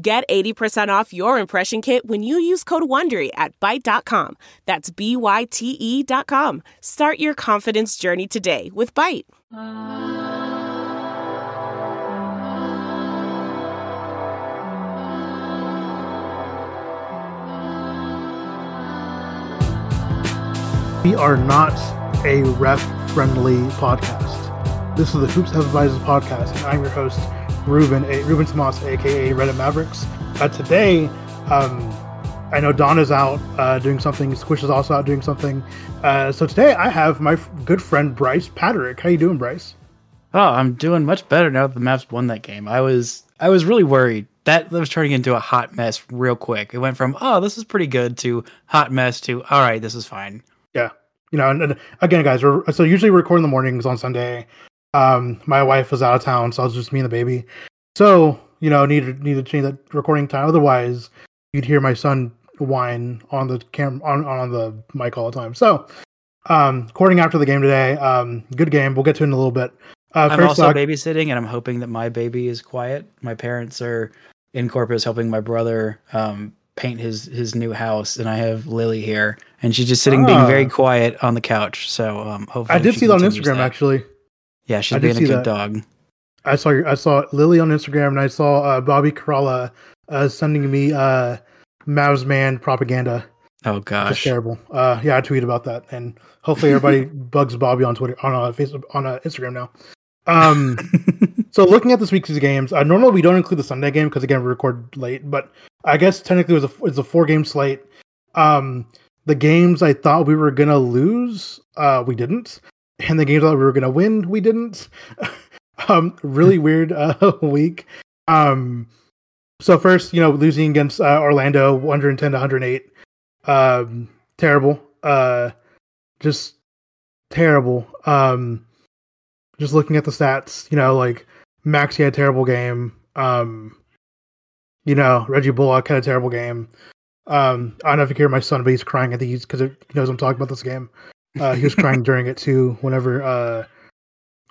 Get 80% off your impression kit when you use code WONDERY at Byte.com. That's B-Y-T-E dot com. Start your confidence journey today with Byte. We are not a ref friendly podcast. This is the Hoops Have Advisors podcast, and I'm your host, Ruben, a, Ruben Tomas, aka Reddit Mavericks. Uh, today, um, I know Don is out uh, doing something. Squish is also out doing something. Uh, so today, I have my f- good friend Bryce Patrick. How you doing, Bryce? Oh, I'm doing much better now that the Mavs won that game. I was I was really worried that was turning into a hot mess real quick. It went from oh this is pretty good to hot mess to all right this is fine. Yeah, you know, and, and again, guys, we're, so usually we record in the mornings on Sunday. Um, my wife was out of town, so it was just me and the baby. So you know, needed needed to change that recording time. Otherwise, you'd hear my son whine on the cam on on the mic all the time. So, um, recording after the game today. Um, good game. We'll get to it in a little bit. Uh, I'm first also off- babysitting, and I'm hoping that my baby is quiet. My parents are in Corpus helping my brother um, paint his his new house, and I have Lily here, and she's just sitting being very Ah. quiet on the couch. So um, hopefully, I did see that on Instagram that. actually. Yeah, she's I being a good that. dog. I saw I saw Lily on Instagram, and I saw uh, Bobby Karalla uh, sending me uh, Mavs man propaganda. Oh gosh, terrible. Uh, yeah, I tweeted about that, and hopefully everybody bugs Bobby on Twitter, on uh, Facebook, on uh, Instagram now. Um, so looking at this week's games, uh, normally we don't include the Sunday game because again we record late, but I guess technically it was a it's a four game slate. Um, the games I thought we were gonna lose, uh, we didn't, and the games thought we were gonna win, we didn't. um, really weird uh, week. Um, so first, you know, losing against uh, Orlando, 110 to 108 um terrible. Uh just terrible. Um just looking at the stats you know like maxi had a terrible game. Um you know reggie bullock had a terrible game. Um i don't know if you hear my son but he's crying at these because he knows i'm talking about this game uh he was crying during it too whenever uh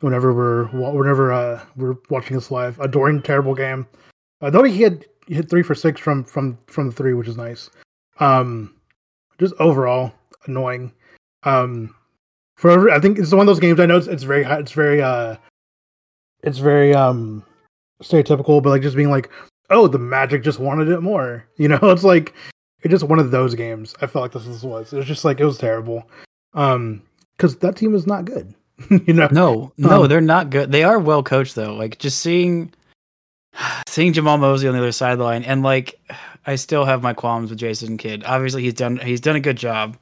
whenever we're whenever uh we're watching this live a Dorian terrible game uh, though he had hit three for six from from from the three which is nice um just overall annoying. Um, for I think it's one of those games. I know it's, it's very it's very uh, it's very um stereotypical, but like just being like, oh, the Magic just wanted it more. You know, it's like it's just one of those games. I felt like this was. It was just like it was terrible. Um, because that team is not good. you know, No, no, Um, they're not good. They are well coached though. Like just seeing seeing Jamahl Mosley on the other sideline and like I still have my qualms with Jason Kidd. Obviously he's done he's done a good job.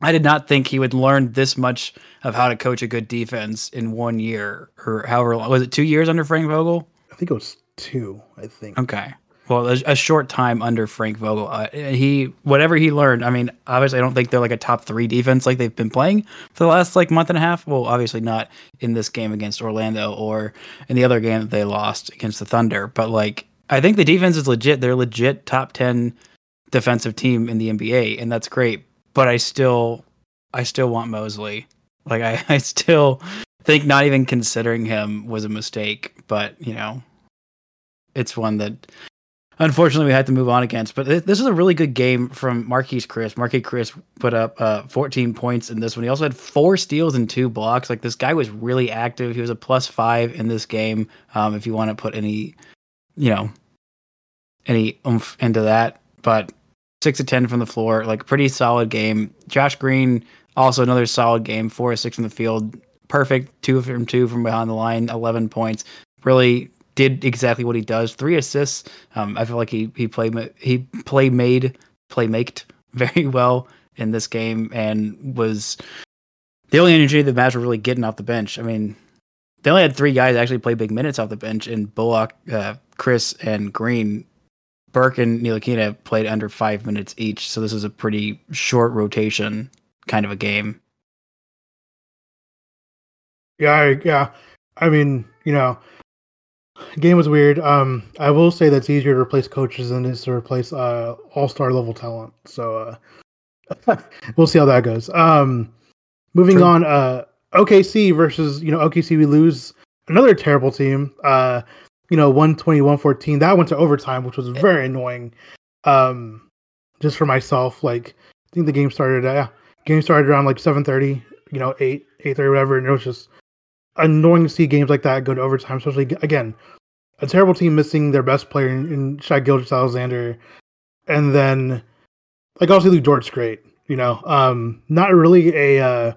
I did not think he would learn this much of how to coach a good defense in one year or however long. Was it 2 years under Frank Vogel? I think it was two. I think. Okay. Well, a, a short time under Frank Vogel. Uh, he whatever he learned. I mean, obviously, I don't think they're like a top three defense like they've been playing for the last like month and a half. Well, obviously not in this game against Orlando or in the other game that they lost against the Thunder. But like, I think the defense is legit. They're legit top ten defensive team in the NBA, and that's great. But I still, I still want Mosley. Like, I, I still think not even considering him was a mistake. But you know, it's one that unfortunately we had to move on against. But th- this is a really good game from Marquese Chriss. Marquese Chriss put up uh, 14 points in this one. He also had four steals and two blocks. Like this guy was really active. He was a plus five in this game. Um, if you want to put any, you know, any oomph into that, but six to ten from the floor, like pretty solid game. Josh Green also another solid game, four or six from the field, perfect two from two from behind the line, 11 points. Really did exactly what he does. Three assists. Um, I feel like he he played he play made play maked very well in this game and was the only energy the Mavs were really getting off the bench. I mean, they only had three guys actually play big minutes off the bench, and Bullock, uh, Chriss, and Green Burke and Ntilikina played under five minutes each, so this is a pretty short rotation kind of a game. Yeah, yeah. I mean, you know, game was weird. Um, I will say that's easier to replace coaches than it is to replace uh all star level talent. So uh, we'll see how that goes. Um, moving True. on. Uh, OKC versus you know OKC. We lose another terrible team. Uh, you know 120 114. That went to overtime, which was very annoying. Um, just for myself, like I think the game started. Uh, game started around like 7:30. You know, eight eight thirty whatever, and it was just annoying to see games like that go to overtime, especially again, a terrible team missing their best player in, in Shai Gilgeous-Alexander, and then like obviously Lu Dort's great, you know, um, not really a, uh,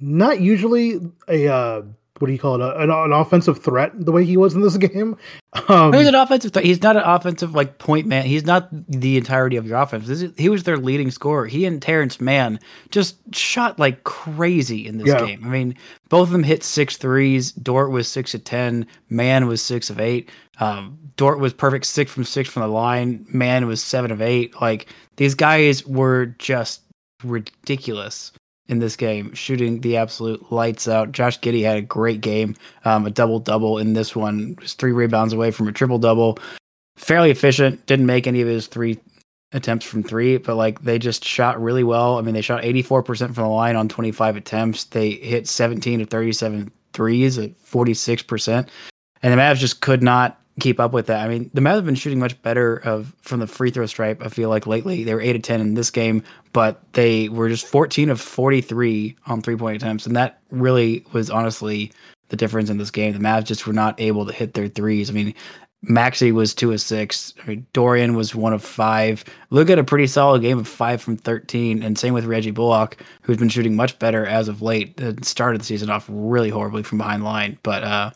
not usually a uh, what do you call it, a, an, an offensive threat the way he was in this game. Um, He's an offensive. Th- he's not an offensive like point man. He's not the entirety of your offense. This is, he was their leading scorer. He and Terrence Mann just shot like crazy in this Yeah. game. I mean, both of them hit six threes. Dort was six of ten. Mann was six of eight. Um, Dort was perfect six from six from the line. Mann was seven of eight. Like these guys were just ridiculous in this game, shooting the absolute lights out. Josh Giddey had a great game, um, a double double in this one, was three rebounds away from a triple double. Fairly efficient, didn't make any of his three attempts from three, but like they just shot really well. I mean, they shot 84% from the line on 25 attempts. They hit 17 to 37 threes at 46%. And the Mavs just could not keep up with that. I mean, the Mavs have been shooting much better of from the free throw stripe. I feel like lately they were eight of ten in this game, but they were just fourteen of forty three on three point attempts, and that really was honestly the difference in this game. The Mavs just were not able to hit their threes. I mean. Maxi was two of six. I mean, Dorian was one of five. Look at a pretty solid game of five from thirteen, and same with Reggie Bullock, who's been shooting much better as of late. Uh, started the season off really horribly from behind line, but uh,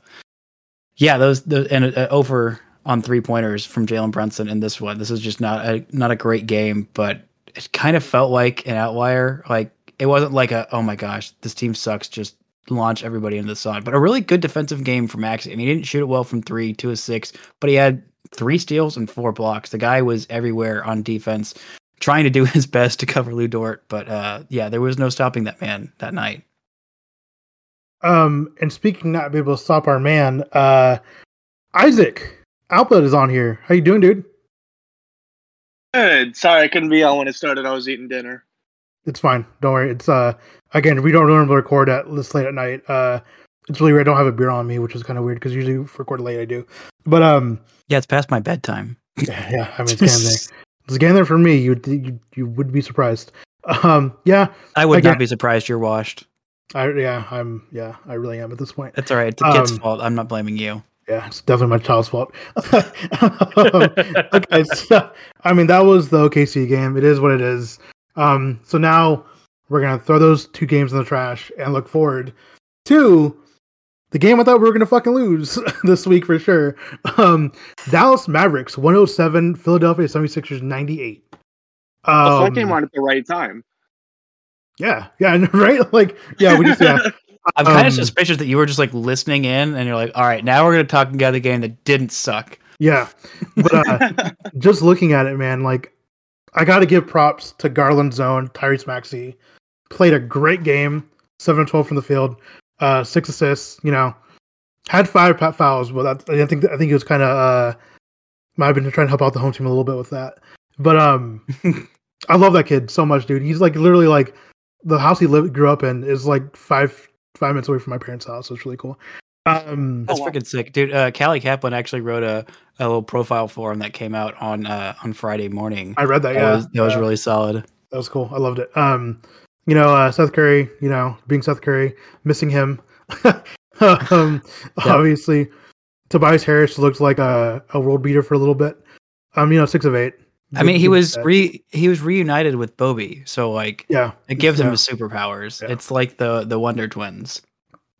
yeah, those, those and uh, over on three pointers from Jalen Brunson in this one. This is just not a not a great game, but it kind of felt like an outlier. Like it wasn't like a oh my gosh, this team sucks. Just launch everybody into the sun. But a really good defensive game for Max. I mean, he didn't shoot it well from three, two of six, but he had three steals and four blocks. The guy was everywhere on defense, trying to do his best to cover Lu Dort. But uh, yeah, there was no stopping that man that night. Um, and speaking not be able to stop our man, uh, Isaac Outlet is on here. How you doing, dude? Good. Sorry, I couldn't be on when it started. I was eating dinner. It's fine. Don't worry. It's uh again we don't normally record at this late at night. Uh, it's really weird. I don't have a beer on me, which is kind of weird because usually if I record late I do. But um, Yeah, it's past my bedtime. yeah, yeah I mean it's game day. It's game there for me. You you you would be surprised. Um, yeah, I would Again- not be surprised you're washed. I yeah I'm yeah I really am at this point. That's all right. It's the kid's Um, fault. I'm not blaming you. Yeah, it's definitely my child's fault. Okay, so, I mean that was the OKC game. It is what it is. Um, so now we're gonna throw those two games in the trash and look forward to the game I thought we were gonna fucking lose this week for sure. Um, Dallas Mavericks 107, Philadelphia 76ers 98. The that Um, came on at the right time. Yeah, yeah, right. Like, yeah, we just yeah. I'm kind um, of suspicious that you were just like listening in and you're like, all right, now we're going to talk about the game that didn't suck. Yeah, but uh, just looking at it, man, like I got to give props to Garland Zone, Tyrese Maxey, played a great game, seven of twelve from the field, uh, six assists. You know, had five fouls, but that, I think I think he was kind of uh, might have been trying to help out the home team a little bit with that. But um, I love that kid so much, dude. He's like literally like the house he lived grew up in is like five five minutes away from my parents' house. So it's really cool. Um, That's Oh, wow. freaking sick, dude. Uh, Callie Caplan actually wrote a, a little profile for him that came out on uh, on Friday morning. I read that. That Yeah, was, that was Yeah. really solid. that was cool. I loved it. Um, you know, uh, Seth Curry, you know, being Seth Curry, missing him. um, obviously, Tobias Harris looked like a, a world beater for a little bit. Um, you know, six of eight. I mean, he was that. re he was reunited with Bobby, so like yeah, it gives him yeah. his superpowers. Yeah. It's like the the Wonder Twins.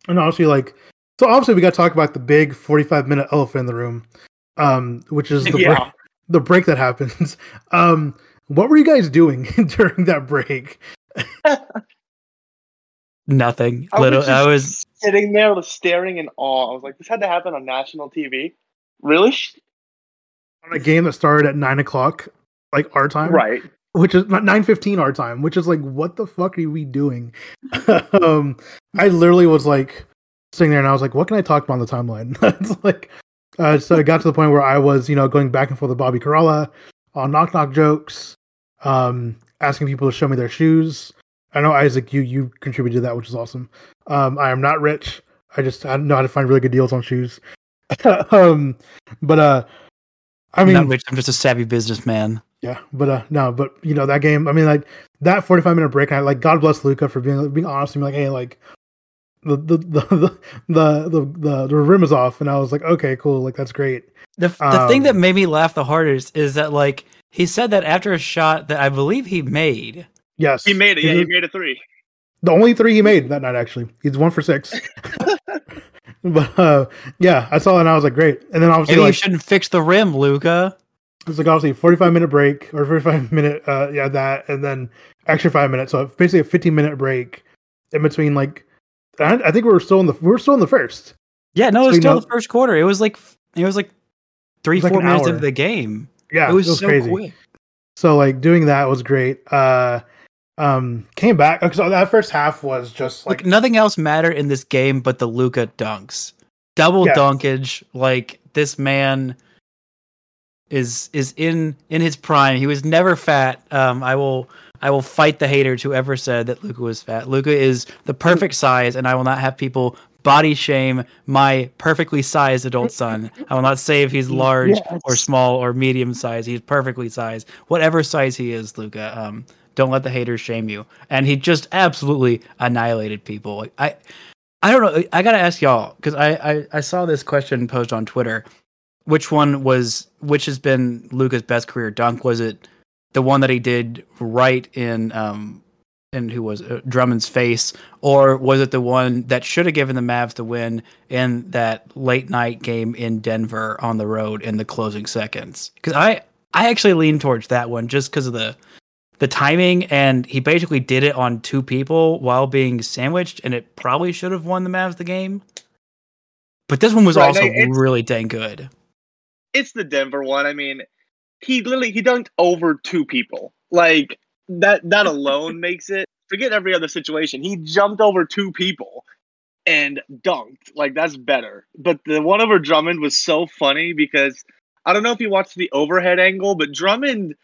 and obviously like so. Obviously, we got to talk about the big forty-five minute elephant in the room, um, which is the break, the break that happens. Um, what were you guys doing during that break? Nothing. I was Little. just I was sitting there staring in awe. I was like, this had to happen on national TV. Really? on a game that started at nine o'clock, like our time, Right. which is not nine fifteen our time, which is like, what the fuck are we doing? um, I literally was like sitting there and I was like, what can I talk about on the timeline? it's like, uh, so I got to the point where I was, you know, going back and forth with Bobby Karalla on knock knock jokes, um, asking people to show me their shoes. I know Isaac, you you contributed to that, which is awesome. Um, I am not rich. I just I know how to find really good deals on shoes. um, but uh, I I mean, mean, rich, I'm just a savvy businessman. Yeah, but uh, no, but you know that game. I mean, like that forty-five minute break. I like God bless Luka for being being honest and being like, hey, like the the the the the the, the, the rim is off, and I was like, okay, cool, like that's great. The, the thing that Um, made me laugh the hardest is that like he said that after a shot that I believe he made. Yes, He made it. Yeah, He's he made a three. the only three he made that night. Actually, he's one for six. but uh, yeah, I saw it and I was like, great. And then obviously, Maybe you like, shouldn't fix the rim, Luka. It's like obviously forty-five minute break or forty-five minute, uh, yeah, that, and then extra five minutes. So basically, a fifteen minute break in between. Like, I, I think we were still in the we were still in the first. Yeah, no, it was still know- the first quarter. It was like it was like three, was four an minutes hour. into the game. Yeah, it was, so crazy. quick. So like doing that was great. Uh um came back because that first half was just Like like nothing else mattered in this game but the Luka dunks. Double Yeah. dunkage. Like this man is is in in his prime. He was never fat. Um, I will I will fight the haters who ever said that Luka was fat. Luka is the perfect size, and I will not have people body shame my perfectly sized adult son. I will not say if he's large or small or medium size. He's perfectly sized. Whatever size he is, Luka. Um, don't let the haters shame you. And he just absolutely annihilated people. Like I I don't know. I gotta ask y'all because I, I I saw this question posed on Twitter. Which one was which has been Luka's best career dunk? Was it the one that he did right in um in who was uh, Drummond's face, or was it the one that should have given the Mavs the win in that late night game in Denver on the road in the closing seconds? Because I I actually lean towards that one just because of the the timing and he basically did it on two people while being sandwiched and it probably should have won the Mavs the game. But this one was Right, also really dang good. It's the Denver one. I mean, he literally he dunked over two people. Like that that alone makes it. Forget every other situation. He jumped over two people and dunked. Like that's better. But the one over Drummond was so funny because I don't know if you watched the overhead angle, but Drummond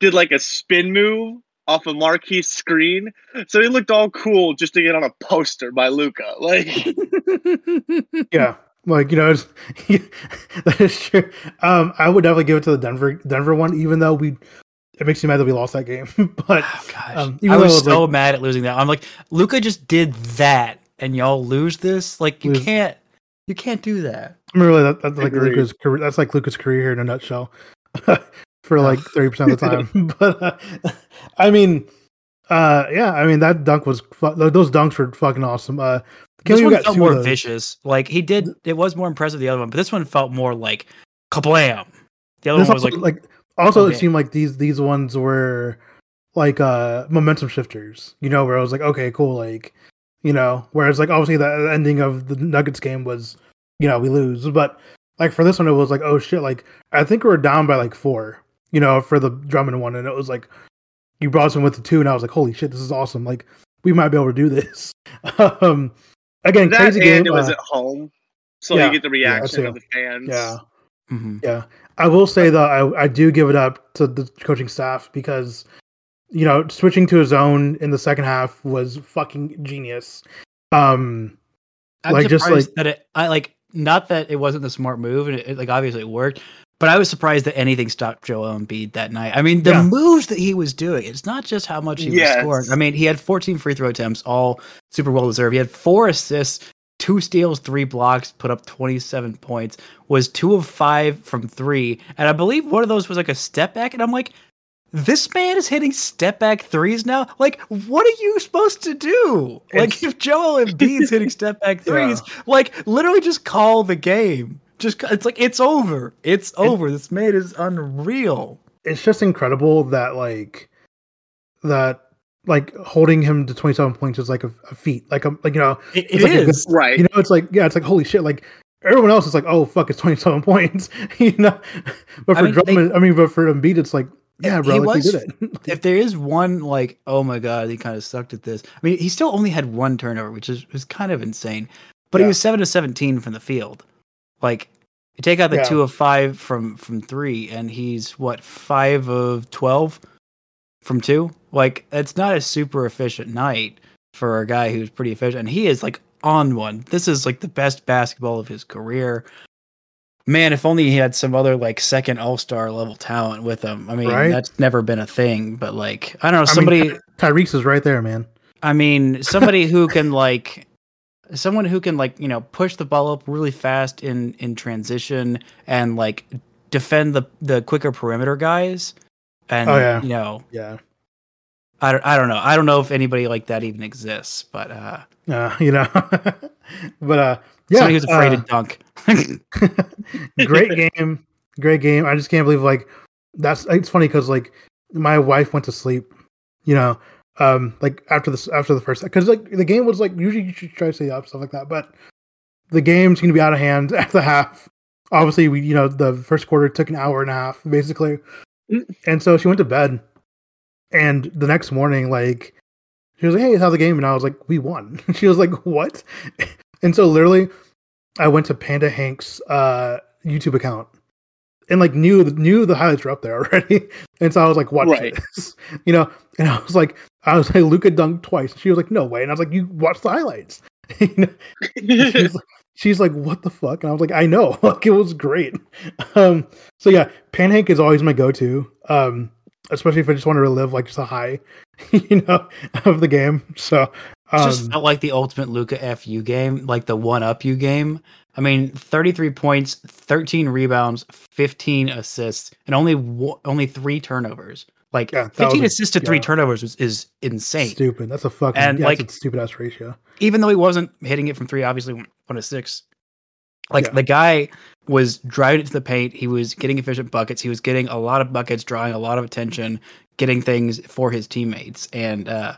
did like a spin move off of Marquis' screen. So he looked all cool just to get on a poster by Luka. Like yeah. Like you know, it's, that is true. Um, I would definitely give it to the Denver Denver one, even though we it makes me mad that we lost that game. but Oh, gosh. um, I even though was was so like- mad at losing that. I'm like, Luka just did that and y'all lose this? Like you Lose- can't you can't do that. I mean, really, that, that's like Agreed. Luka's career. That's like Luka's career here in a nutshell, for like thirty percent of the time. but uh, I mean, uh, yeah, I mean that dunk was fu- those dunks were fucking awesome. Uh, This one felt more vicious. Like he did it was more impressive the other one, but this one felt more like kablam. The other This one was also, like, like also okay. it seemed like these these ones were like uh momentum shifters you know where i was like okay cool like you know whereas like obviously the ending of the nuggets game was you know we lose but like for this one it was like oh shit like i think we were down by like four you know for the drummond one and it was like you brought us in with the two and i was like holy shit this is awesome like we might be able to do this um again that crazy game it was uh, at home. So yeah, you get the reaction too. of the fans. yeah mhm. Yeah, I will say though, I I do give it up to the coaching staff because you know switching to a zone in the second half was fucking genius. Um, I'm Like, just, like- that it I like not that it wasn't the smart move and it, it, like obviously it worked, but I was surprised that anything stopped Joel Embiid that night. I mean, the Yeah. moves that he was doing, it's not just how much he Yes. was scoring. I mean, he had 14 free throw attempts, all super well deserved. He had four assists, two steals, three blocks, put up 27 points, was two of five from three. And I believe one of those was like a step back. And I'm like, this man is hitting step back threes now. Like, what are you supposed to do? Like, if Joel Embiid's hitting step back threes, like literally just call the game. Just it's like it's over. It's over. This man is unreal. it's just incredible that like that like holding him to twenty seven points is like a, a feat, like a like you know It, It's it like a is. Right. you know it's like yeah it's like holy shit like everyone else is like, oh fuck, it's twenty seven points, you know. But I for mean, they- I mean, but for Embiid, it's like, yeah, bro, He like, was- it. if there is one like, oh my god, he kind of sucked at this. I mean, he still only had one turnover, which is was kind of insane. But he was seven to seventeen from the field. Like you take out the Yeah. two of five from from three, and he's what five of twelve from two. Like it's not a super efficient night for a guy who's pretty efficient. And he is like on one. This is like the best basketball of his career. Man, if only he had some other like second All Star level talent with him. I mean, Right? that's never been a thing. But like, I don't know, I somebody. mean, Tyrese is right there, man. I mean, somebody who can like someone who can like, you know, push the ball up really fast in in transition and like defend the the quicker perimeter guys. And Oh, yeah. you know, Yeah, I don't I don't know. I don't know if anybody like that even exists, but uh uh, you know, but uh, yeah, somebody who's afraid uh, to dunk. great game, great game. I just can't believe like that's. It's funny because like my wife went to sleep, you know, um, like after this after the first because like the game was like usually you should try to stay up stuff like that, but the game's going to be out of hand at the half. Obviously, we you know the first quarter took an hour and a half basically, and so she went to bed, and the next morning like. She was like, "Hey, how's the game?" And I was like, "We won." She was like, "What?" And so literally, I went to Panda Hank's uh, YouTube account and like knew knew the highlights were up there already, and so I was like, "Watch Right. this," you know. And I was like, I was like, "Luka dunked twice." She was like, "No way," and I was like, "You watch the highlights." You know? she's, like, she's like, "What the fuck?" And I was like, "I know, like it was great." Um, so yeah, Pan Hank is always my go-to, um, especially if I just want to relive like just a high, you know, of the game. So It um, just felt like the ultimate Luka FU game, like the one up you game. I mean, 33 points, 13 rebounds, 15 assists, and only only three turnovers. Like Yeah, 15 was assists to three turnovers is, is insane. stupid. That's a fucking And, yeah, like- stupid ass ratio. Even though he wasn't hitting it from three, obviously one to six. Like Yeah. the guy was driving it to the paint. He was getting efficient buckets. He was getting a lot of buckets, drawing a lot of attention, getting things for his teammates, and uh,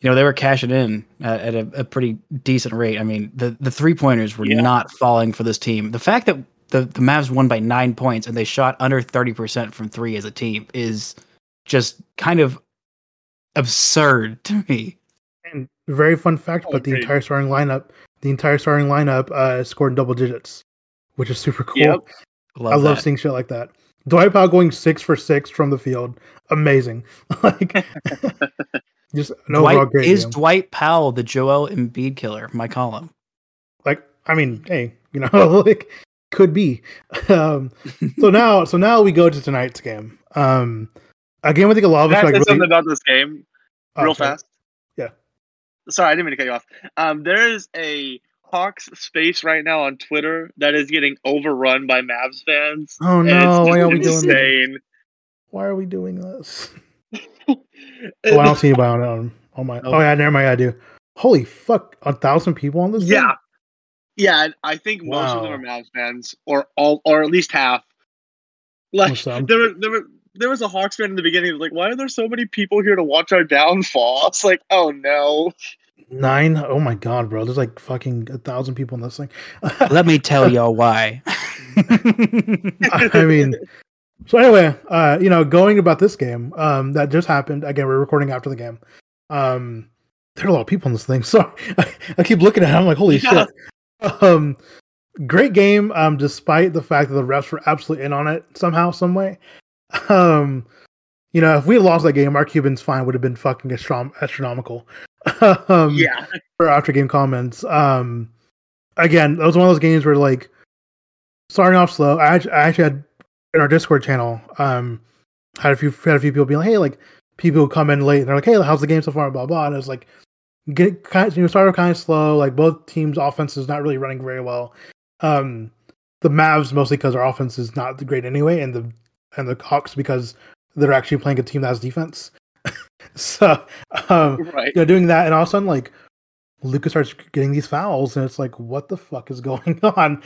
you know they were cashing in at, at a, a pretty decent rate. I mean, the the three pointers were Yeah. not falling for this team. The fact that the the Mavs won by nine points and they shot under thirty percent from three as a team is just kind of absurd to me. And very fun fact, Oh, but the agreed. entire starting lineup, the entire starting lineup uh, scored in double digits, which is super cool. Yep. Love I love seeing shit like that. Dwight Powell going six for six from the field, amazing. like, just an overall Dwight, great is game. Dwight Powell the Joel Embiid killer? My column. like, I mean, hey, you know, like could be. Um, so now, so now we go to tonight's game. Um, a game I think a lot of us I like say really something about this game oh, real sorry. fast? Yeah. Sorry, I didn't mean to cut you off. Um, there is a Hawks space right now on Twitter that is getting overrun by Mavs fans. Oh and no! it's Why are just we doing this? insane. Why are we doing this? And- Oh, I don't see anybody on on, on my. Nope. Oh yeah, never mind. I do. Holy fuck! A thousand people on this. thing? yeah, yeah. I think most of them Wow. are Mavs fans, or all, or at least half. Like there, were, there, were, there was a Hawks fan in the beginning. Like, why are there so many people here to watch our downfall? It's like, oh no. Nine. Oh my god, bro! There's like fucking a thousand people in this thing. Let me tell y'all why. I mean, so anyway, uh, you know, going about this game, um, that just happened. Again, we're recording after the game. Um, there are a lot of people in this thing, so I, I keep looking at it. I'm like, holy Yeah. shit! Um, great game. Um, despite the fact that the refs were absolutely in on it somehow, some way. Um, you know, if we had lost that game, our Cubans fine would have been fucking astrom- astronomical. um, Yeah, for after game comments. Um, again, that was one of those games where like starting off slow. I I actually had in our Discord channel, um, had a few had a few people being like, hey, like people who come in late and they're like, hey, how's the game so far? Blah blah. And it was like, get kind of, you know, started kind of slow. Like both teams' offense is not really running very well. Um, the Mavs mostly because our offense is not great anyway, and the and the Hawks because they're actually playing a team that has defense. so, um, right. you know, doing that, and all of a sudden, like Lucas starts getting these fouls, and it's like, what the fuck is going on?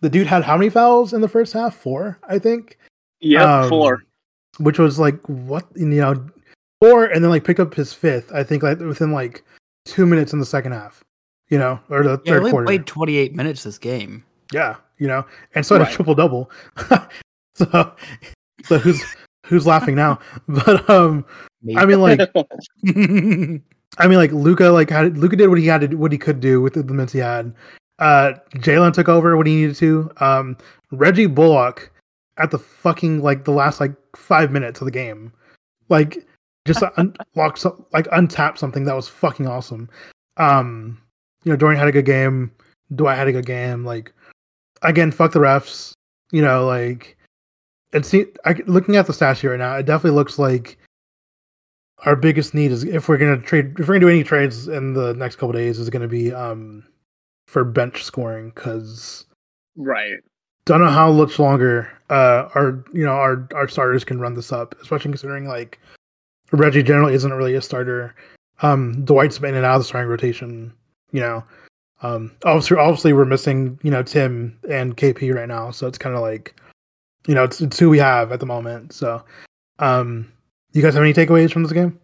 The dude had how many fouls in the first half? Four, I think. Yeah, Um, four. Which was like what you know, four, and then like pick up his fifth. I think like within like two minutes in the second half. you know, or the Yeah, third only quarter. played 28 minutes this game. Yeah, you know, and so had a triple double. so, so who's who's laughing now? But um, I mean, like, I mean, like Luka, like had Luka did what he had to, do- what he could do with the minutes he had. Uh, Jalen took over when he needed to. Um, Reggie Bullock at the fucking like the last like five minutes of the game, like just unlock some, like untap something that was fucking awesome. Um, you know, Dorian had a good game. Dwight had a good game. Like again, fuck the refs. You know, like it's I, looking at the stats here right now. It definitely looks like our biggest need is if we're gonna trade if we're gonna do any trades in the next couple days is gonna be um for bench scoring because right. don't know how much longer uh our you know our our starters can run this up, especially considering like Reggie generally isn't really a starter. Um Dwight's been in and out of the starting rotation, you know. Um obviously obviously we're missing, you know, Tim and KP right now, so it's kinda like you know, it's, it's who we have at the moment. So um you guys have any takeaways from this game?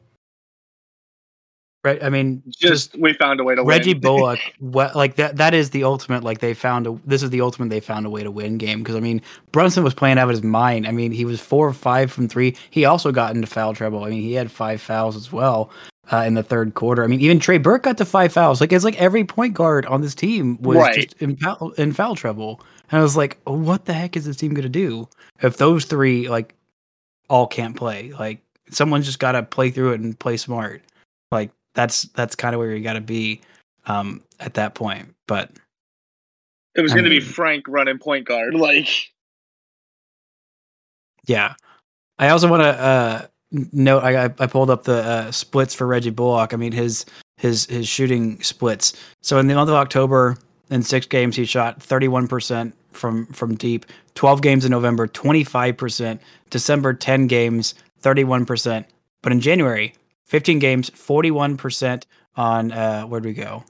Right. I mean, Just, we found a way to Reggie win. Bullock, what like that that is the ultimate like they found a this is the ultimate they found a way to win game because I mean Brunson was playing out of his mind. I mean, he was 4 or 5 from 3. He also got into foul trouble. I mean, he had 5 fouls as well. Uh, in the third quarter, I mean, even Trey Burke got to five fouls. Like it's like every point guard on this team was Right. just in foul, in foul trouble, and I was like, "What the heck is this team gonna do if those three like all can't play? Like someone's just got to play through it and play smart. Like that's that's kind of where you got to be um, at that point. But It was going to be Frank running point guard. Like, yeah, I also want to uh, note I I pulled up the uh, splits for Reggie Bullock. I mean his his his shooting splits. So in the month of October, in six games, he shot thirty one percent from from deep. Twelve games in November, twenty five percent. December, ten games, thirty one percent. But in January, fifteen games, forty one percent on uh, where'd we go?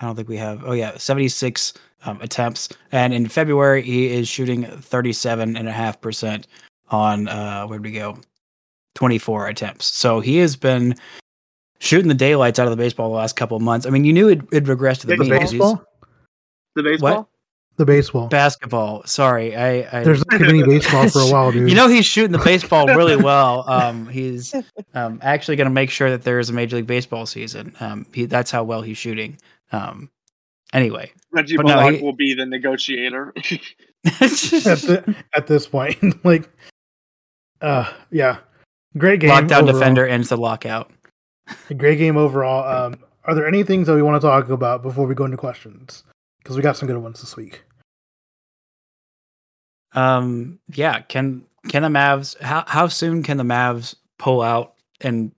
I don't think we have. Oh yeah, seventy six um, attempts. And in February, he is shooting thirty seven and a half percent on uh, where'd we go? Twenty four attempts. So he has been shooting the daylights out of the baseball the last couple of months. I mean, you knew it it regressed to the, The mean baseball? the baseball? The baseball. Basketball. Sorry, I. I There's not gonna any baseball for a while, dude. You know he's shooting the baseball really well. Um, he's um, actually going to make sure that there is a Major League Baseball season. Um, he, that's how well he's shooting. Um, anyway, Reggie But no, Bullock he- will be the negotiator. at, the, at this point, like, uh, yeah, great game. lockdown overall. defender ends the lockout. Great game overall. Um, are there any things that we want to talk about before we go into questions? Because we got some good ones this week. Um, yeah, can can the Mavs? How how soon can the Mavs pull out and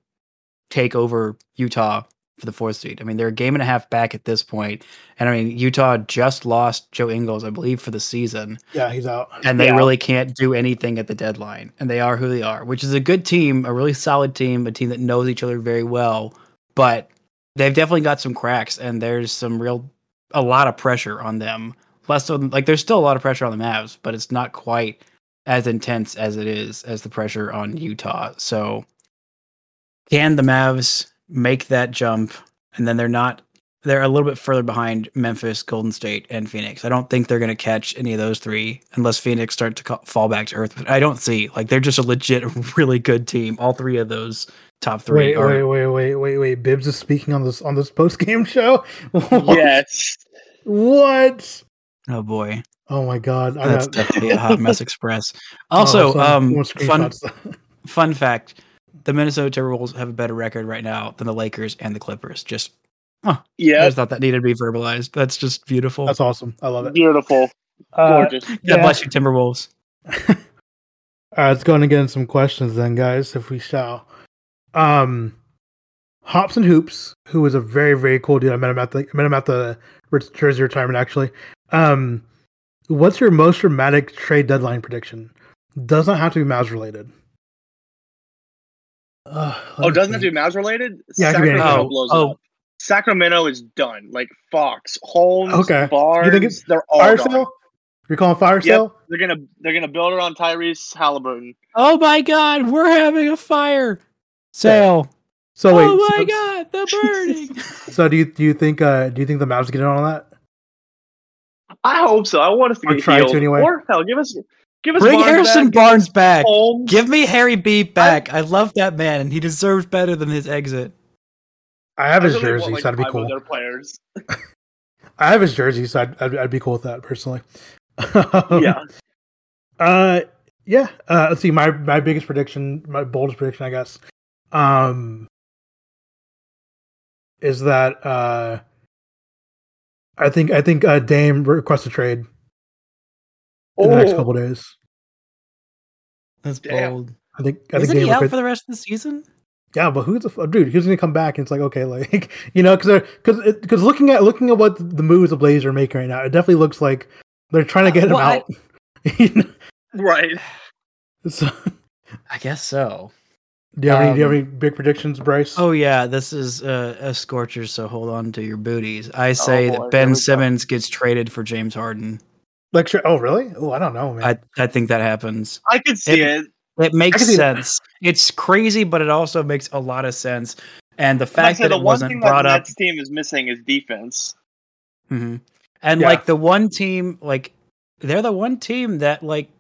take over Utah for the fourth seed? I mean, they're a game and a half back at this point, and I mean Utah just lost Joe Ingles, I believe, for the season. Yeah, he's out. and they Yeah. really can't do anything at the deadline and they are who they are which is a good team a really solid team a team that knows each other very well but they've definitely got some cracks and there's some real a lot of pressure on them less so like there's still a lot of pressure on the Mavs but it's not quite as intense as it is as the pressure on Utah so can the Mavs make that jump and then they're not they're a little bit further behind Memphis, Golden State, and Phoenix. I don't think they're going to catch any of those three unless Phoenix start to ca- fall back to earth. But I don't see like they're just a legit, really good team. All three of those top three Wait, are. wait, wait, wait, wait, wait. Bibbs is speaking on this on this post game show. yes. What? Oh boy, Oh my god. I that's got- definitely a hot mess express. Oh, Also, so um, fun fun fact: the Minnesota Timberwolves have a better record right now than the Lakers and the Clippers. Just I Yeah. just thought that needed to be verbalized. That's just beautiful. That's awesome. I love it. Beautiful. Uh, Gorgeous. God yeah. bless you, Timberwolves. All right, let's go and get in some questions then, guys, if we shall. Um, Hops and Hoops, who is a very very cool dude. I met him at the I met him at the ret- Jersey retirement actually. Um, what's your most dramatic trade deadline prediction? Doesn't have to be Mavs related. Uh, Oh, doesn't have think. to be Mavs related? Yeah, it could be anything. Sacramento Oh, blows oh. up. Sacramento is done. Like Fox, Holmes, Okay. Barnes, You think it's they're all fire gone. sale? You're calling fire Yep. sale? They're gonna they're gonna build it on Tyrese Haliburton. Oh my God, we're having a fire sale. So wait, oh my so, God. The burning. So do you do you think uh do you think the Mavs get in on that? I hope so. I want us to Or get try to anyway. Or hell, give us give us Bring Barnes Harrison back, Barnes us back. Holmes. Give me Harry B back. I, love that man, and he deserves better than his exit. I have I his really want, jersey, like, so that'd be cool. other players. I have his jersey, so I'd, I'd, I'd be cool with that personally. yeah. Uh, yeah. Uh, let's see. My my biggest prediction, my boldest prediction, I guess, um, is that uh, I think I think uh, Dame requests a trade in the next Oh. couple days. That's Damn. bold. I think I Isn't think Dame he out request- for the rest of the season? Yeah, but who's the f- dude? Who's gonna come back? And it's like okay, like you know, because because because looking at looking at what the moves the Blazers are making right now, it definitely looks like they're trying to get him Well, I- out. You know? Right. So, I guess so. Do you have any? Do you have Um, any big predictions, Bryce? Oh yeah, this is uh, a scorcher, so hold on to your booties. I say boy, that here we Ben go. Simmons gets traded for James Harden. Like, sure- oh really? Oh, I don't know, man. I I think that happens. I could see It- it. It makes can see that. sense. It's crazy, but it also makes a lot of sense. And the fact said, that the it one wasn't thing that brought the up, Nets team is missing is defense. Mhm. and Yeah. like the one team, like they're the one team that like,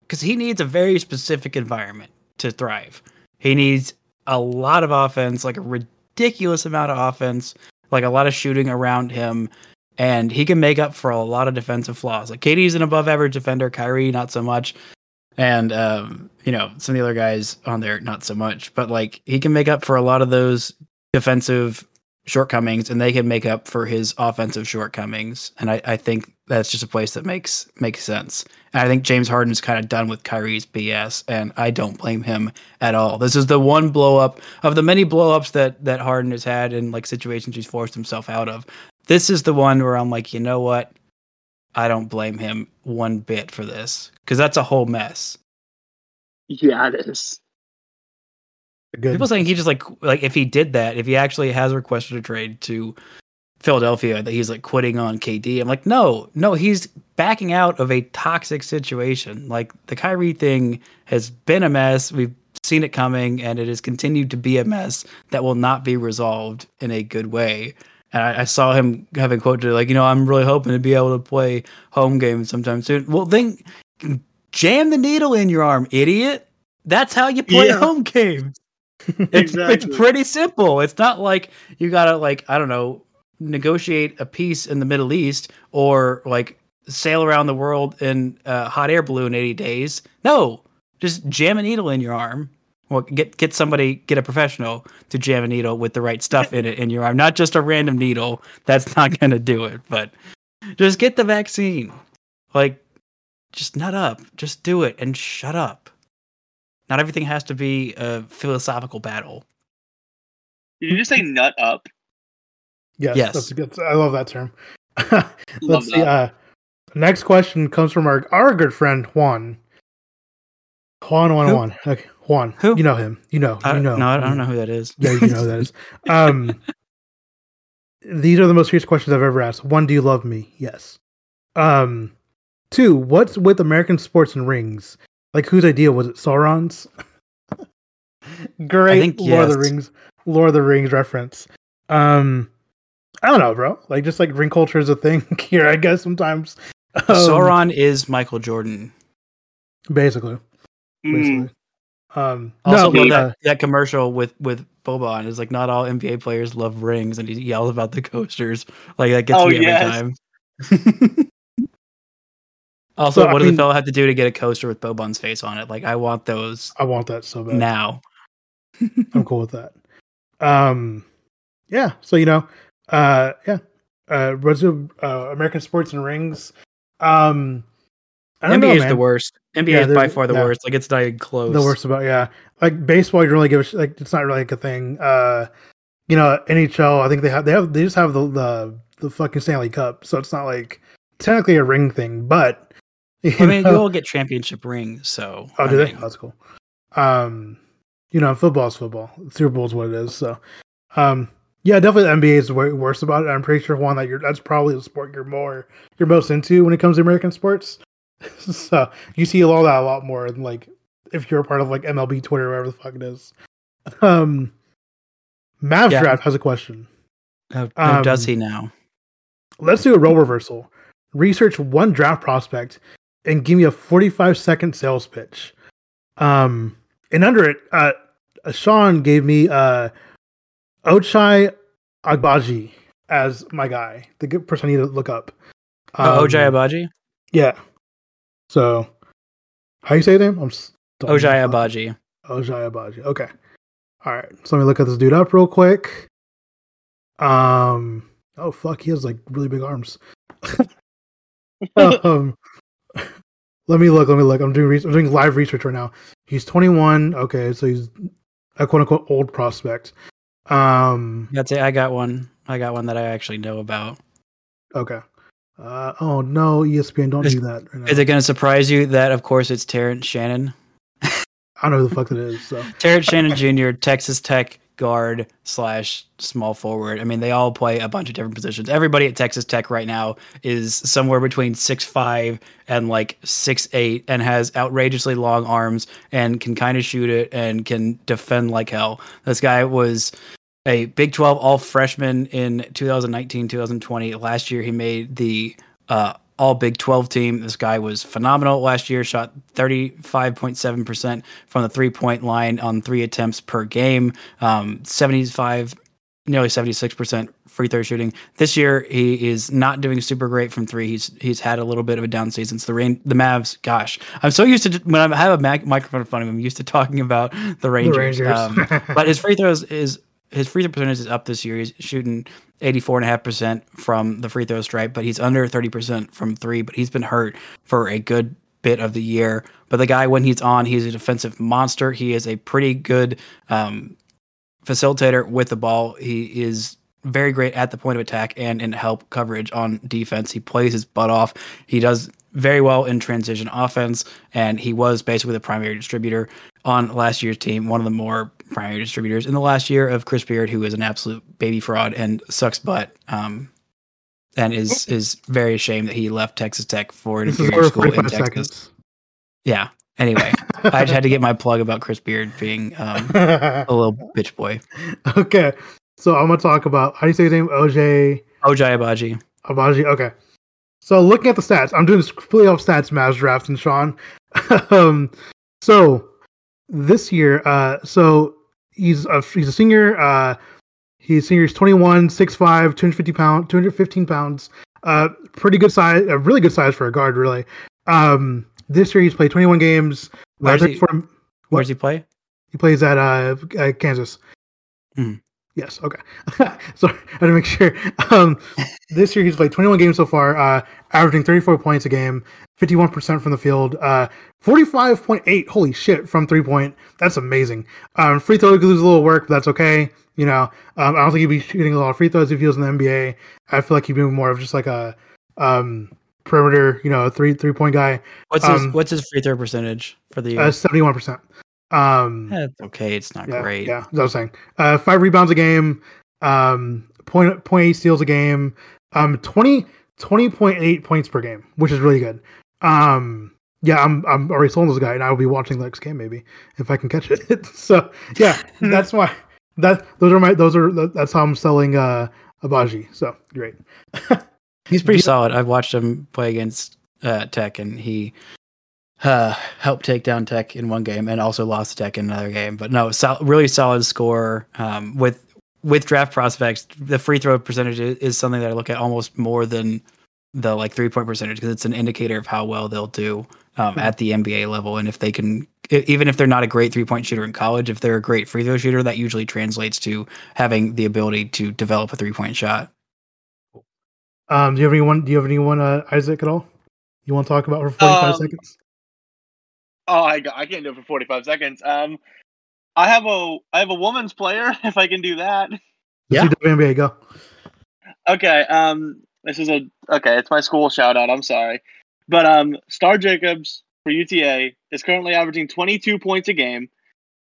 because he needs a very specific environment to thrive. He needs a lot of offense, like a ridiculous amount of offense, like a lot of shooting around him, and he can make up for a lot of defensive flaws. Like KD's an above average defender, Kyrie not so much, and um, you know some of the other guys on there not so much. But like he can make up for a lot of those defensive shortcomings, and they can make up for his offensive shortcomings. And I, I think that's just a place that makes makes sense. And I think James Harden's kind of done with Kyrie's BS, and I don't blame him at all. This is the one blow up of the many blow ups that that Harden has had in like situations he's forced himself out of. This is the one where I'm like, you know what? I don't blame him one bit for this because that's a whole mess. Yeah, it is. Good. People saying he just like like if he did that, if he actually has requested a trade to Philadelphia, that he's like quitting on KD. I'm like, no, no, he's backing out of a toxic situation. Like the Kyrie thing has been a mess. We've seen it coming, and it has continued to be a mess that will not be resolved in a good way. And I, I saw him having quoted like, you know, I'm really hoping to be able to play home games sometime soon. Well, then jam the needle in your arm, idiot. That's how you play Yeah. home games. It's Exactly. it's pretty simple. It's not like you gotta like I don't know negotiate a peace in the Middle East or like sail around the world in a hot air balloon eighty days. No, just jam a needle in your arm. Well, get get somebody get a professional to jam a needle with the right stuff in it in your arm, not just a random needle. That's not gonna do it. But just get the vaccine. Like, just nut up. Just do it and shut up. Not everything has to be a philosophical battle. Did you just say nut up? Yes, yes. That's good. I love that term. Love Let's see. that. Uh, next question comes from our our good friend Juan. Juan, Juan, Who? Juan. Okay, Juan. Who? You know him. You know. I, you know. no, I don't know who that is. Yeah, you know who that is. Um, these are the most serious questions I've ever asked. One, do you love me? Yes. Um, two, what's with American sports and rings? Like, whose idea was it? Sauron's. Great think Lord of the. Rings, Lord of the Rings reference. Um, I don't know, bro. Like, just like ring culture is a thing here, I guess sometimes. Um, Sauron is Michael Jordan. basically, Mm. basically. Um, Also, no, love but, uh, that, that commercial with with Boban is like not all NBA players love rings, and he yells about the coasters. Like that gets Oh, me every yes. time. also, So, I what does mean- a fella have to do to get a coaster with Boban's face on it? Like I want those I want that so bad. now. I'm cool with that. Um, yeah. So you know, uh, yeah. Uh, the, uh, American sports and rings? Um, I don't NBA know, is man. the worst. NBA Yeah, is by far the yeah. worst. Like it's not even close. The worst about yeah, like baseball. You don't really give a sh- like. It's not really like a thing. Uh, you know, NHL. I think they have they have they just have the the the fucking Stanley Cup, so it's not like technically a ring thing, but. I mean, know- you all get championship rings, so Oh, I do they? mean, Oh, that's cool. Um, you know, football's football. Super Bowl is what it is. So, um, yeah, definitely the NBA is way worse about it. I'm pretty sure Juan that you're that's probably the sport you're more you're most into when it comes to American sports. so you see a lot of that a lot more than like if you're a part of like MLB Twitter or whatever the fuck it is. Um, Mavs Yeah. Draft has a question. Oh, oh, does Um, he now? Let's do a role reversal. Research one draft prospect and give me a 45 second sales pitch. Um, and under it, uh, uh, Sean gave me uh, Ochai Agbaji as my guy, the good person I need to look up. oh, Ojai Um, Abaji? Yeah. So, how you say his name? I'm s- Ojai. Abaji. Ojai Abaji. Okay. All right. So let me look at this dude up real quick. Um. Oh fuck, he has like really big arms. um. Let me look. Let me look. I'm doing. Re- I'm doing live research right now. He's 21. Okay, so he's a quote unquote old prospect. Um. That's it. I got one. I got one that I actually know about. Okay. Uh. Oh no, ESPN, don't Is- do that. Right. Is it going to surprise you that, of course, it's Terrence Shannon? I don't know who the fuck that is. So. Terrence Shannon Jr., Texas Tech guard slash small forward. I mean, they all play a bunch of different positions. Everybody at Texas Tech right now is somewhere between six five and like six eight, and has outrageously long arms and can kind of shoot it and can defend like hell. This guy was a Big 12 all freshman in 2019 2020. Last year, he made the uh, all Big 12 team. This guy was phenomenal last year, shot 35.7% from the three point line on three attempts per game, um, 75, nearly 76% free throw shooting. This year, he is not doing super great from three. He's he's had a little bit of a down season. So the rain, the Mavs, gosh, I'm so used to when I have a mac- microphone in front of him, I'm used to talking about the Rangers. Rangers. Um, but his free throws is his free throw percentage is up this year. He's shooting 84.5% from the free throw stripe, but he's under 30% from three. But he's been hurt for a good bit of the year. But the guy, when he's on, he's a defensive monster. He is a pretty good um, facilitator with the ball. He is very great at the point of attack and in help coverage on defense. He plays his butt off. He does very well in transition offense, and he was basically the primary distributor on last year's team, one of the more primary distributors in the last year of Chris Beard, who is an absolute baby fraud and sucks butt. Um, and is is very ashamed that he left Texas Tech for an This is inferior school in Texas. seconds. Yeah. Anyway, I just had to get my plug about Chris Beard being um, a little bitch boy. okay. So I'm gonna talk about how do you say his name? OJ OJ Abaji. Abaji. Okay. So looking at the stats, I'm doing this completely off stats Mavs draft and Sean. um, so this year, uh, so he's a he's a senior. Uh, he's senior. He's 21, 6'5", 250 pound, 215 pounds. Uh, pretty good size. A really good size for a guard, really. Um, this year he's played 21 games. uh, Where's he- 34 Where does he play? he plays at uh, uh Kansas. Hmm. Yes. Okay. Sorry, I had to make sure. Um, this year he's played 21 games so far, uh, averaging 34 points a game, 51% from the field, uh, 45.8. Holy shit from three point. That's amazing. Um, free throw could lose a little work, but that's okay. You know, um, I don't think he'd be shooting a lot of free throws if he was in the NBA. I feel like he'd be more of just like a um, perimeter, you know, three three point guy. What's Um, his What's his free throw percentage for the year? Uh, 71%. Um, okay. It's not yeah, great. Yeah, that's what I was saying. Uh, five rebounds a game, um, point point eight steals a game, um, 20, 20.8 points per game, which is really good. Um, yeah, I'm I'm already sold on this guy, and I will be watching the next game maybe if I can catch it. so yeah, that's why that those are my those are that's how I'm selling uh Abaji. So great. He's pretty solid. I've watched him play against uh, Tech, and he uh, helped take down Tech in one game, and also lost Tech in another game. But no, sol- really solid score um, with with draft prospects. The free throw percentage is, is something that I look at almost more than the like three point percentage because it's an indicator of how well they'll do um, Hmm. at the NBA level, and if they can. Even if they're not a great three point shooter in college, if they're a great free throw shooter, that usually translates to having the ability to develop a three point shot. Um, do you have anyone? Do you have anyone, uh, Isaac, at all? You want to talk about for forty five Um, seconds? Oh, I, I can't do it for 45 seconds. Um, I have a I have a woman's player if I can do that. yeah. Let's WNBA. Go. Okay. Um, this is a okay. It's my school shout out. I'm sorry, but um, Star Jacobs for UTA is currently averaging 22 points a game,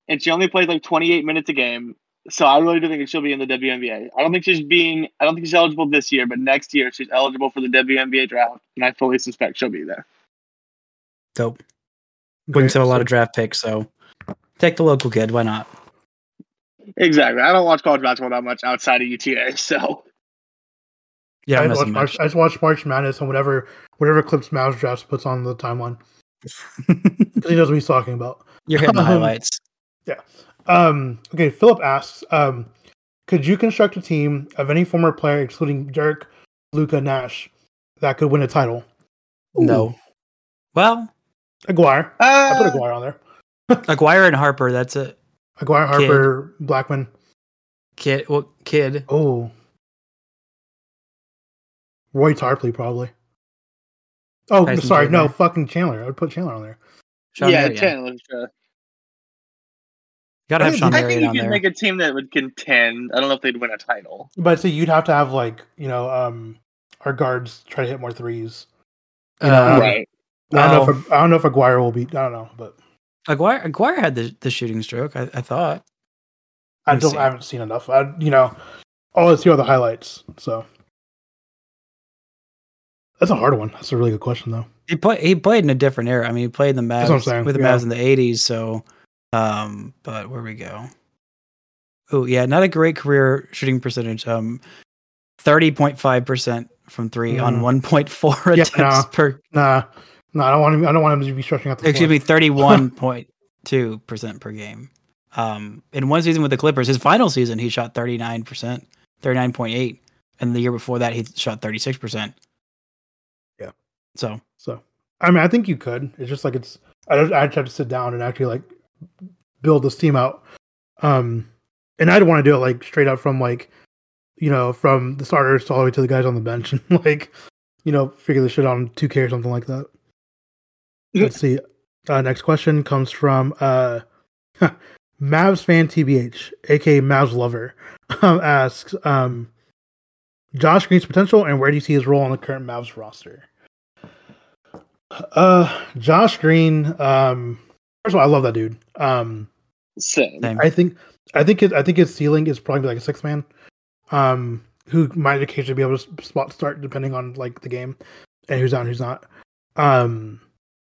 and she only plays like 28 minutes a game. So I really do think she'll be in the WNBA. I don't think she's being. I don't think she's eligible this year, but next year she's eligible for the WNBA draft, and I fully suspect she'll be there. Dope. Brings Okay, up a lot of draft picks, so take the local kid. Why not? Exactly. I don't watch college basketball that much outside of UTA, so Yeah, I, I'm just watch missing March, much. I just watch March Madness and whatever whatever clips Mouse drafts puts on the timeline because he knows what he's talking about. You're hitting the Um, highlights. Um, okay, Philip asks, um, could you construct a team of any former player, excluding Dirk, Luka, Nash, that could win a title? No. Well, Aguirre. I put uh, Aguirre on there. Aguirre and Harper. That's it. Aguirre, Harper, Blackman. Kidd. Well, Kidd. Oh, Roy Tarpley probably. Oh, Tyson sorry, no, Chandler. fucking Chandler. I would put Chandler on there. Shawn yeah, Marion. Chandler. Sure. Gotta have I Sean think- I think you on can there. make a team that would contend. I don't know if they'd win a title. But so you'd have to have like you know um our guards try to hit more threes. Uh, Um, right. I don't know if I don't know if Aguirre will be. I don't know, but Aguirre, Aguirre had the, the shooting stroke. I, I thought. I don't. see. I haven't seen enough. I you know, all I see are the highlights. So that's a hard one. That's a really good question though. He played. He played in a different era. I mean, he played in the That's what I'm Mavs with the yeah. Mavs in the '80s. So, um, but where we go? Oh yeah, not a great career shooting percentage. Um, thirty point five percent from three on Mm. one point four Yeah, attempts per. Nah, no, I don't want him. I don't want him to be stretching out the. Excuse floor. me, thirty one point two percent per game. Um, in one season with the Clippers, his final season he shot thirty nine percent, thirty nine point eight, and the year before that he shot thirty six percent. Yeah. So So, I mean, I think you could. It's just like it's. I just, I just have to sit down and actually like build this team out. Um, and I'd want to do it like straight up from like, you know, from the starters all the way to the guys on the bench, and like, you know, figure the shit out on two K or something like that. Yeah. Let's see. Uh, next question comes from uh, Mavs fan TBH, aka Mavs lover, um, asks, um, Josh Green's potential and where do you see his role on the current Mavs roster? Uh, Josh Green. Um, first of all, I love that dude. Um, Same. same. I think, I think his, I think his ceiling is probably like a six man. Um, who might occasionally be able to spot start depending on like the game and who's on who's not. Um,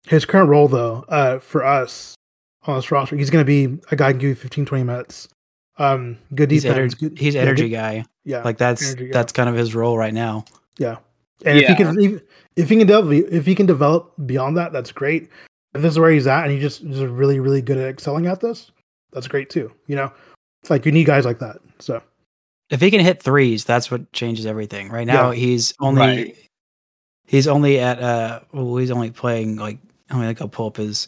his current role though, uh, for us on this roster, he's going to be a guy who can give you 15, 20 minutes. Um, good He's, defense. ener- good, he's energy good- guy. Yeah, Like that's energy guy. that's kind of his role right now. Yeah, and if he can, if, if he can develop, if he can develop beyond that, that's great. If this is where he's at, and he just is really, really good at excelling at this, that's great too. You know, it's like you need guys like that. So If he can hit threes, that's what changes everything. Right now, he's only Right. he's only at uh well, he's only playing like I mean, like I'll pull up his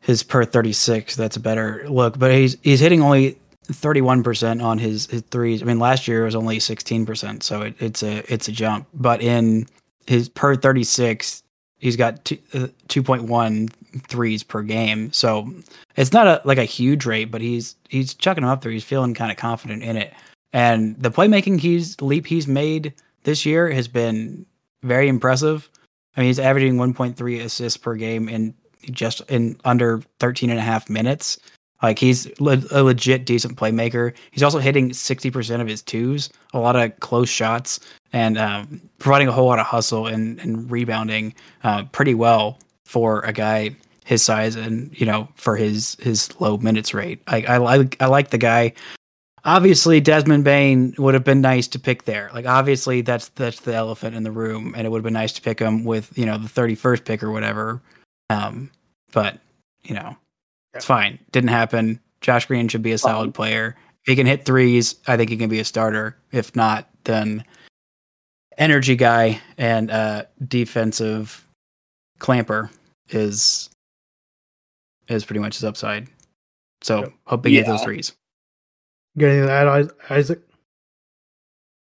his per thirty six. That's a better look, but he's he's hitting only thirty one percent on his his threes. I mean, last year it was only sixteen percent, so it, it's a it's a jump. But in his per thirty six, he's got two, uh, 2.1 threes per game. So it's not a like a huge rate, but he's he's chucking them up there. He's feeling kind of confident in it. And the playmaking he's leap he's made this year has been very impressive. I mean, he's averaging 1.3 assists per game in just in under 13 and a half minutes. Like he's le- a legit decent playmaker. He's also hitting 60% of his twos, a lot of close shots, and um, providing a whole lot of hustle and, and rebounding uh, pretty well for a guy his size and you know for his his low minutes rate. I I like I like the guy. Obviously, Desmond Bane would have been nice to pick there. Like obviously, that's that's the elephant in the room, and it would have been nice to pick him with you know the thirty first pick or whatever. Um, but you know, it's fine. Didn't happen. Josh Green should be a solid player. If he can hit threes, I think he can be a starter. If not, then energy guy and uh, defensive clamper is is pretty much his upside. So hope he gets those Yeah. Threes. get anything to add, Isaac?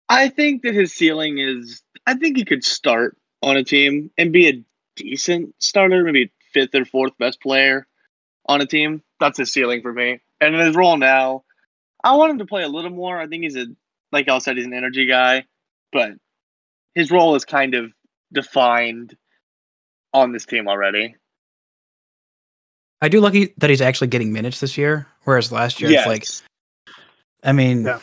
I think that his ceiling is. I think he could start on a team and be a decent starter, maybe fifth or fourth best player on a team. That's his ceiling for me. And in his role now, I want him to play a little more. I think he's a, like I said, he's an energy guy, but his role is kind of defined on this team already. I do lucky that he's actually getting minutes this year, whereas last year it's like Yes. I mean Yeah.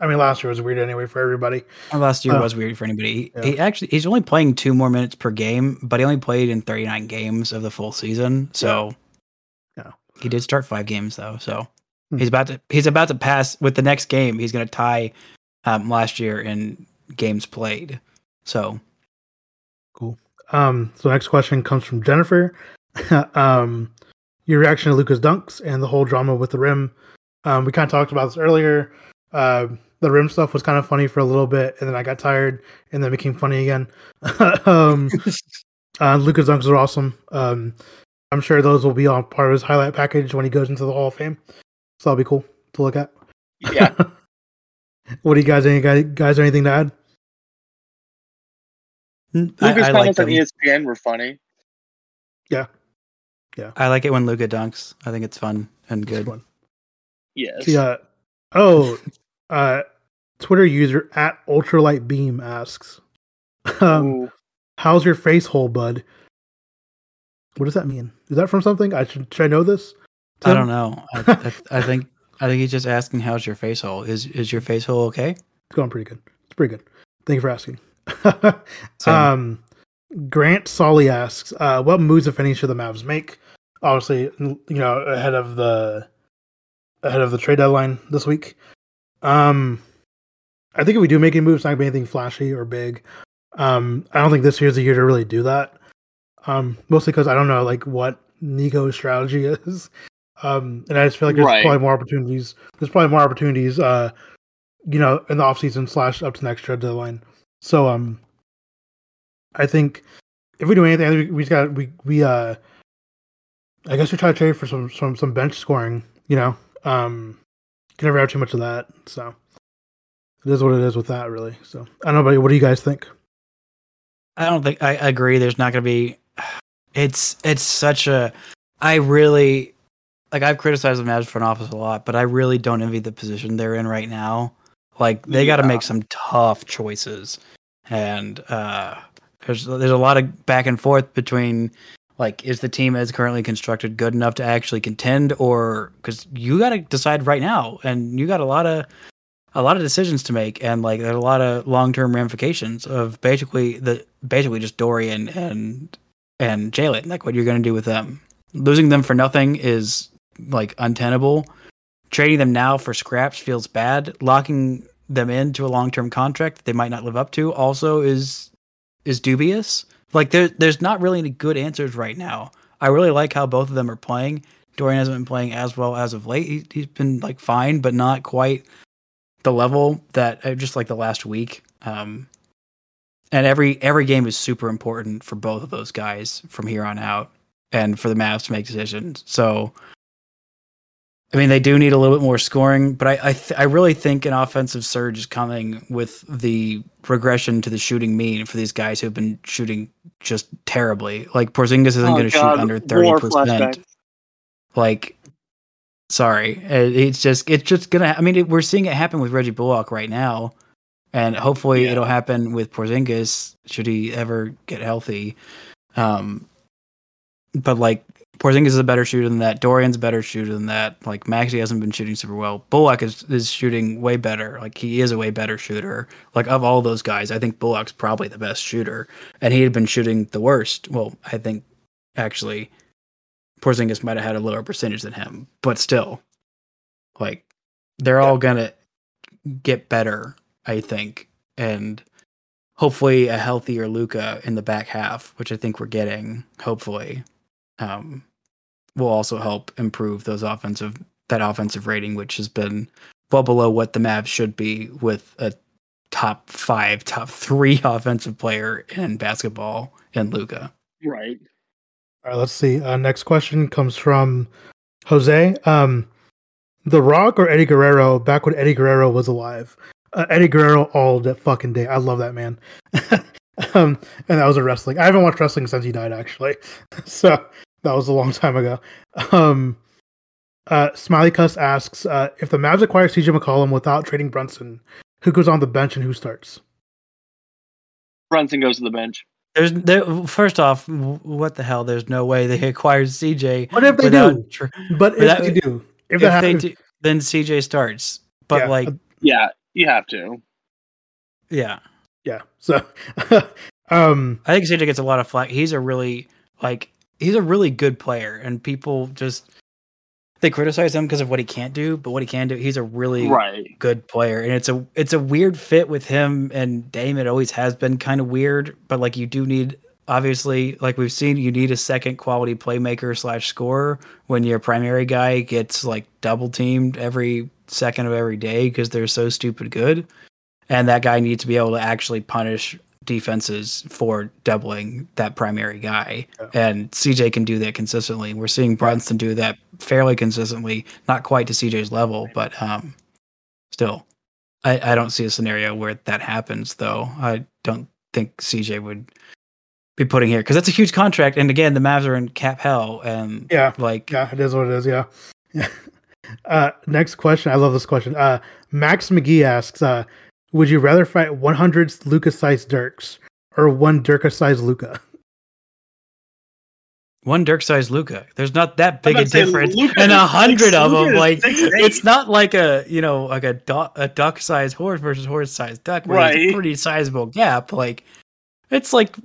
I mean, last year was weird anyway for everybody. last year Uh, was weird for anybody. He, yeah. he actually he's only playing two more minutes per game, but he only played in 39 games of the full season. So Yeah. he did start five games though. So Hmm. He's about to he's about to pass with the next game. He's going to tie um, last year in games played. So cool. Um, so next question comes from Jennifer. um, your reaction to Luka's dunks and the whole drama with the rim. Um, we kind of talked about this earlier. Uh, the rim stuff was kind of funny for a little bit, and then I got tired, and then became funny again. um, uh, Luka's dunks are awesome. Um, I'm sure those will be on part of his highlight package when he goes into the Hall of Fame. So that'll be cool to look at. Yeah. what do you guys? Any guys, guys, anything to add? Lucas I, I like comments on. ESPN were funny. Yeah. Yeah. I like it when Luka dunks. I think it's fun and It's good. fun. Yes. Yeah. Oh, uh, Twitter user at ultralight beam asks, um, "How's your face hole, bud?" What does that mean? Is that from something? I should should I know this? I don't know. I, I, I think I think he's just asking how's your face hole. Is is your face hole okay? It's going pretty good. It's pretty good. Thank you for asking. Um, Grant Solly asks, uh, "What moves, if any, should the Mavs make?" Obviously, you know, ahead of the ahead of the trade deadline this week. Um, I think if we do make any moves, it's not gonna be anything flashy or big. Um, I don't think this year's the year to really do that. Um, mostly because I don't know like what Nico's strategy is. Um, and I just feel like there's Right. probably more opportunities. There's probably more opportunities. Uh, you know, in the off season slash up to next trade deadline. So um, I think if we do anything, we just got we we uh, I guess we try to trade for some some some bench scoring. You know, um, can never have too much of that. So it is what it is with that, really. So I don't know, but what do you guys think? I don't think I agree. There's not going to be. It's it's such a. I really like. I've criticized the Mavs front office a lot, but I really don't envy the position they're in right now. Like they got to make some tough choices, and uh, there's there's a lot of back and forth between like is the team as currently constructed good enough to actually contend, or because you got to decide right now, and you got a lot of a lot of decisions to make and like there's a lot of long-term ramifications of basically the basically just Dorian and and Jalen. Like what you're going to do with them. Losing them for nothing is like untenable. Trading them now for scraps feels bad. Locking them into a long-term contract that they might not live up to also is is dubious like there there's not really any good answers right now. I really like how both of them are playing. Dorian hasn't been playing as well as of late. He, he's been like fine but not quite the level that uh, just like the last week. Um and every every game is super important for both of those guys from here on out and for the Mavs to make decisions. So I mean they do need a little bit more scoring but I I, th- I really think an offensive surge is coming with the regression to the shooting mean for these guys who've been shooting just terribly. Like Porzingis isn't Oh, going to shoot under 30% like sorry. Uh, it's just it's just gonna i mean it, we're seeing it happen with reggie bullock right now and hopefully Yeah. it'll happen with porzingis should he ever get healthy. Um but like porzingis is a better shooter than that. Dorian's a better shooter than that. Like maxi hasn't been shooting super well. Bullock is, is shooting way better. Like he is a way better shooter. Like of all those guys i think bullock's probably the best shooter. And he had been shooting the worst. Well i think actually Porzingis might have had a lower percentage than him, but still, like they're all gonna get better, I think, and hopefully a healthier Luka in the back half, which I think we're getting. Hopefully, um, will also help improve those offensive that offensive rating, which has been well below what the Mavs should be with a top five, top three offensive player in basketball in Luka. Right. All right, let's see. Uh, next question comes from Jose. Um, the Rock or Eddie Guerrero back when Eddie Guerrero was alive? Uh, Eddie Guerrero all the fucking day. I love that man. um, and that was a wrestling. I haven't watched wrestling since he died, actually. so that was a long time ago. Um, uh, Smiley Cuss asks uh, if the Mavs acquire CJ McCollum without trading Brunson, who goes on the bench and who starts? Brunson goes to the bench. There's there, first off, what the hell? There's no way they acquired CJ. What if they do? tr- But if Without- they do, if, if that they happens, do, then CJ starts. But Yeah, like, Yeah, you have to. yeah, yeah. So, um, I think CJ gets a lot of flack. He's a really like he's a really good player, and people just they criticize him because of what he can't do, but what he can do, he's a really Right. good player, and it's a it's a weird fit with him and Dame. It always has been kind of weird, but like you do need obviously, like we've seen, you need a second quality playmaker slash scorer when your primary guy gets like double teamed every second of every day because they're so stupid good, and that guy needs to be able to actually punish defenses for doubling that primary guy. Yeah. And CJ can do that consistently. We're seeing Brunson do that fairly consistently, not quite to CJ's level, but um still. I, I don't see a scenario where that happens though. I don't think CJ would be putting here because that's a huge contract. And again, the Mavs are in cap hell and Yeah. like Yeah, it is what it is. Yeah. Yeah. Uh, next question. I love this question. Uh, Max McGee asks, uh, would you rather fight 100 Luka sized Dirks or one Dirk sized Luka? one Dirk sized Luka. There's not that big a about to say, difference. Luka and is a hundred six- of them, like six it's not like a you know like a duck a duck sized horse versus horse sized duck. Where it's a Right. pretty sizable gap. Like it's like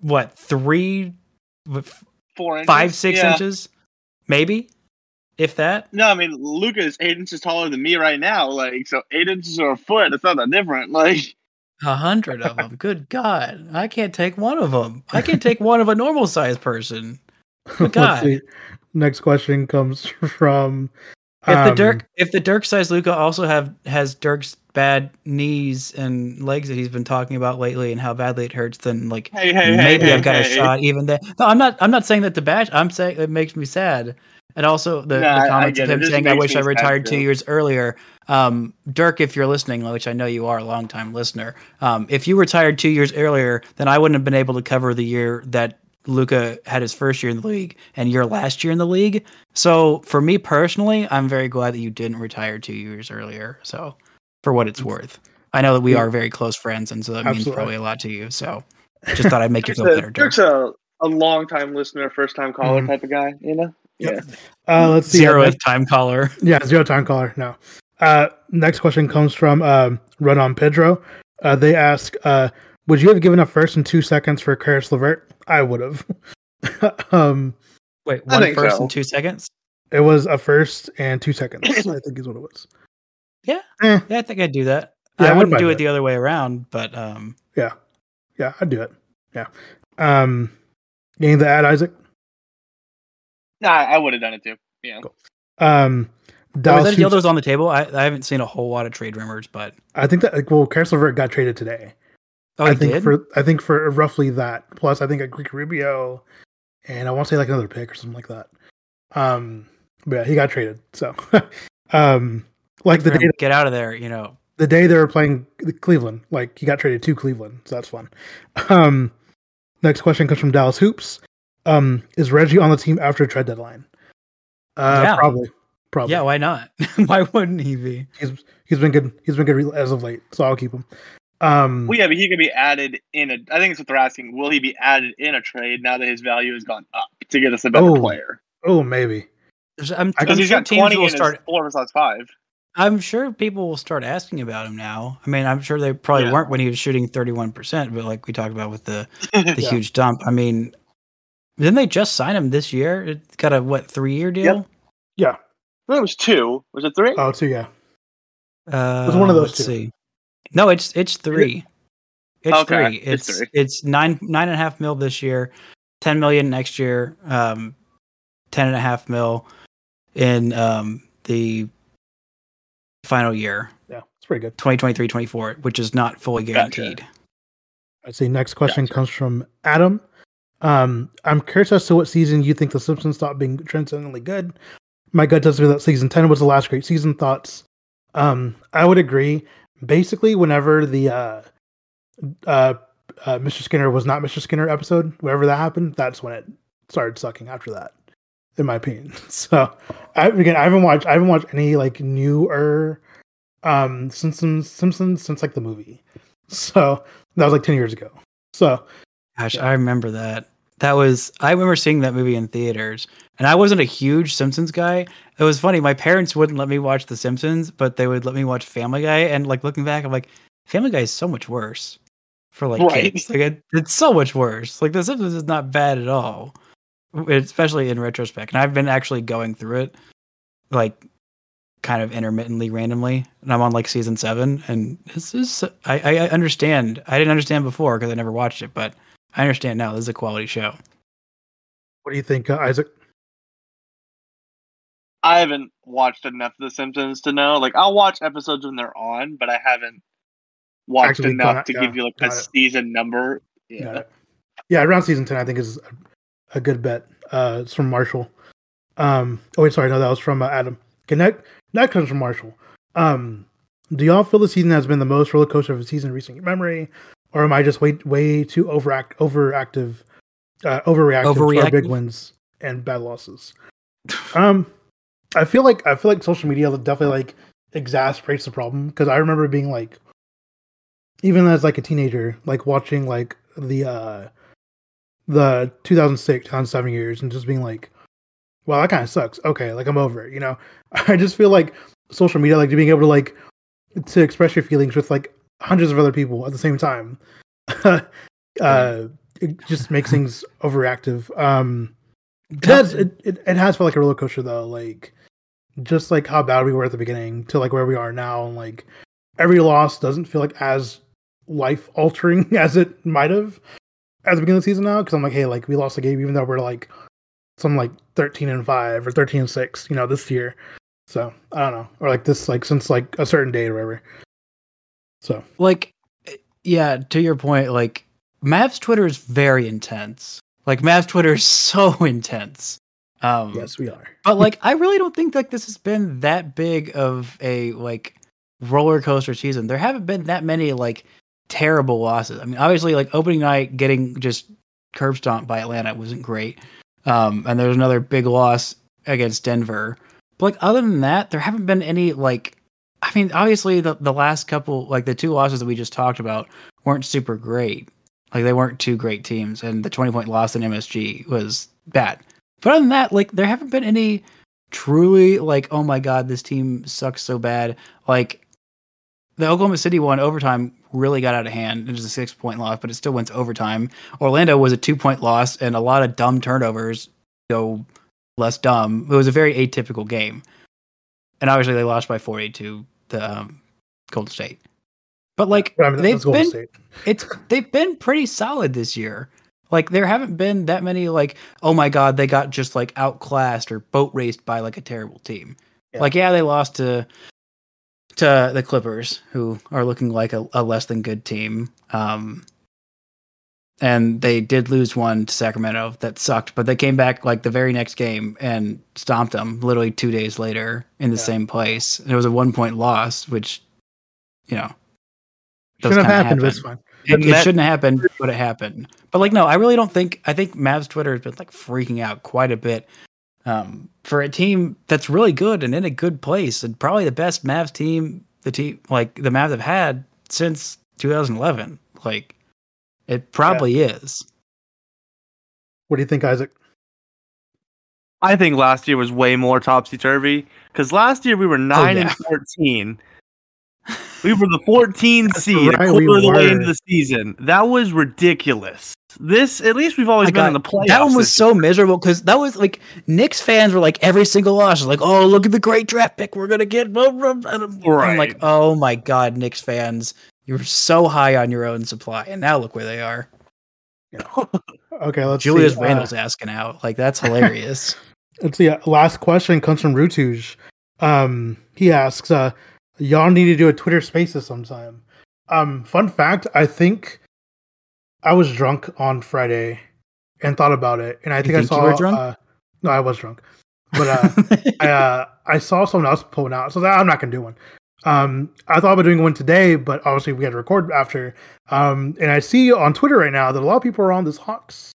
what three, what, Four inches. five, six Yeah. inches, maybe, if that. No, I mean Luka is eight inches taller than me right now. Like so, eight inches or a foot. It's not that different. Like A hundred of them. Good God, I can't take one of them. I can't take one of a normal sized person. Good God. Let's see. Next question comes from If the um, Dirk, if the Dirk size Luka also have has Dirk's bad knees and legs that he's been talking about lately and how badly it hurts, then like hey, hey, hey, maybe hey, I've got a shot even there. No, I'm not. I'm not saying that to bash. I'm saying it makes me sad. And also the, I- the comments of him saying, "I wish I retired two years earlier." Um, Dirk, if you're listening, which I know you are a long time listener, um, if you retired two years earlier, then I wouldn't have been able to cover the year that Luka had his first year in the league and your last year in the league. So for me personally, I'm very glad that you didn't retire two years earlier. So for what it's worth, I know that we are very close friends, and so that means probably a lot to you. So just thought I'd make you feel better, Dirk. Dirk's a, a long time listener, first time caller Mhm. type of guy. You know. Yep. Uh, let's see. Zero uh, time caller. Yeah, zero time caller. No. Uh, next question comes from um, Run on Pedro. Uh, they ask, uh, "Would you have given a first and two seconds for Caris LeVert?" I would have. um, Wait, one first one so. and two seconds. it was a first and two seconds. I think is what it was. Yeah. Eh, Yeah, I think I'd do that. Yeah, I I'd wouldn't buy do it that. the other way around, but um, yeah, yeah, I'd do it. Yeah. Um, getting the ad Isaac. Nah, I would have done it too. Yeah. Um, was Dallas. that a deal that was on the table? I, I haven't seen a whole lot of trade rumors, but I think that like, well, Caris LeVert got traded today. oh, I think did. for I think for roughly that. Plus, I think a Ricky Rubio, and I want to say like another pick or something like that. Um, but yeah, he got traded. So, um, like the day him, get out of there, you know. the day they were playing Cleveland, like he got traded to Cleveland, so that's fun. Um, next question comes from Dallas Hoops. Um, is Reggie on the team after trade deadline? Uh, Yeah. probably, probably. Yeah, why not? why wouldn't he be? he's he's been good. He's been good as of late, so I'll keep him. Um, Well, yeah, but he could be added in a. I think it's what they're asking. Will he be added in a trade now that his value has gone up to get us a better Oh, player? oh, maybe. I'm, I- I'm Because he's sure got teams twenty will in start. his four versus five. I'm sure people will start asking about him now. I mean, I'm sure they probably Yeah. weren't when he was shooting 31, percent but like we talked about with the the Yeah. huge dump. I mean, didn't they just sign him this year? It got a what three year deal? Yeah. I think it was two. Was it three? Oh, so yeah. Uh, was one of those let's two. see. No, it's it's three. It's Okay, three. it's It's three. it's nine nine and a half mil this year, ten million next year, um, ten and a half mil in um the final year, Yeah, it's pretty good. 2023-24, which is not fully Gotcha. guaranteed. I'd say next question Gotcha. comes from Adam. Um, I'm curious as to what season you think The Simpsons stopped being transcendently good. My gut tells me that season 10 was the last great season. Thoughts? Um, I would agree. Basically, whenever the uh, uh, uh, Mr. Skinner was not Mr. Skinner episode, whenever that happened, that's when it started sucking after that, in my opinion. So, I, again, I haven't watched, I haven't watched any like newer um Simpsons Simpsons since like the movie. So that was like 10 years ago. So Gosh, I remember that. That was I remember seeing that movie in theaters, and I wasn't a huge Simpsons guy. It was funny. My parents wouldn't let me watch The Simpsons, but they would let me watch Family Guy. And like looking back, I'm like, Family Guy is so much worse for like Right. kids. Like it, it's so much worse. Like The Simpsons is not bad at all, especially in retrospect. And I've been actually going through it, like kind of intermittently, randomly. And I'm on like season seven, and this is I, I understand. I didn't understand before because I never watched it, but I understand now. This is a quality show. What do you think, uh, Isaac? I haven't watched enough of The Simpsons to know. Like, I'll watch episodes when they're on, but I haven't watched Actually enough got- to yeah, give you like a it. season number. Yeah. Yeah, around season ten, I think is a, a good bet. Uh, it's from Marshall. Um, oh wait, sorry, no, that was from uh, Adam. Okay, that that comes from Marshall. Um, do y'all feel the season has been the most roller coaster of a season in recent memory, or am I just way way too overact overactive, uh, overreactive to our big wins and bad losses? Um, I feel like I feel like social media definitely like exasperates the problem because I remember being like, even as like a teenager, like watching like the uh the 2006 2007 years and just being like well that kind of sucks. Okay like i'm over it you know? I just feel like social media like being able to like to express your feelings with like hundreds of other people at the same time. Uh it just makes things overreactive. Um it does. it, it, it has felt like a roller coaster though like just like how bad we were at the beginning to like where we are now and like every loss doesn't feel like as life altering as it might have at the beginning of the season now because I'm like, hey, like we lost the game even though we're like some like 13 and five or 13 and six, you know, this year. So I don't know, or like this like since like a certain date or whatever. So. Like yeah to your point like mav's twitter is very intense. Like mav's twitter is so intense. Um yes, we are. but like i really don't think like this has been that big of a like roller coaster season. There haven't been that many like terrible losses. I mean obviously like opening night getting just curb stomped by atlanta wasn't great. Um and there was another big loss against denver. But like other than that there haven't been any like i mean obviously the, the last couple like the two losses that we just talked about weren't super great like they weren't two great teams and the 20 point loss in msg was bad but other than that, like there haven't been any truly like, oh my god, this team sucks so bad. Like the Oklahoma City one overtime really got out of hand. It was a six point loss, but it still went to overtime. Orlando was a two point loss and a lot of dumb turnovers go less dumb. It was a very atypical game. And obviously they lost by 40 to the um, Golden State. But like I mean, they've been State. it's they've been pretty solid this year. Like there haven't been that many like oh my god they got just like outclassed or boat raced by like a terrible team. Yeah. Like yeah they lost to to the Clippers who are looking like a, a less than good team. Um and they did lose one to Sacramento that sucked, but they came back like the very next game and stomped them literally 2 days later in the Yeah. same place. And it was a 1 point loss which you know those Shouldn't have kinda happened, but happen it's fine. it, it Met- shouldn't have happened, but it happened. But like, no, I really don't think. I think Mavs Twitter has been like freaking out quite a bit um, for a team that's really good and in a good place, and probably the best Mavs team the team like the Mavs have had since 2011. Like, it probably is. What do you think, Isaac? I think last year was way more topsy turvy because last year we were oh, nine and fourteen. We were the 14 seed, right, a we quarter of the way into the season. That was ridiculous. This, at least, we've always My been in the playoffs. that one was this so miserable because that was like Knicks fans were like every single loss was like, "Oh, look at the great draft pick we're gonna get." Blah, blah, blah. And I'm Right. like, "Oh my god, Knicks fans, you were so high on your own supply, and now look where they are." Okay, let's Julius see. uh, asking out. Like that's hilarious. Let's see. uh, Last question comes from Rutuj. Um, he asks, uh, "Y'all need to do a Twitter Spaces sometime." Um, fun fact: I think I was drunk on Friday and thought about it, and I think, I think you saw. Uh, no, I was drunk, but uh, I uh, I saw someone else pulling out, so I'm not gonna do one. Um, I thought about doing one today, but obviously we had to record after. Um, and I see on Twitter right now that a lot of people are on this Hawks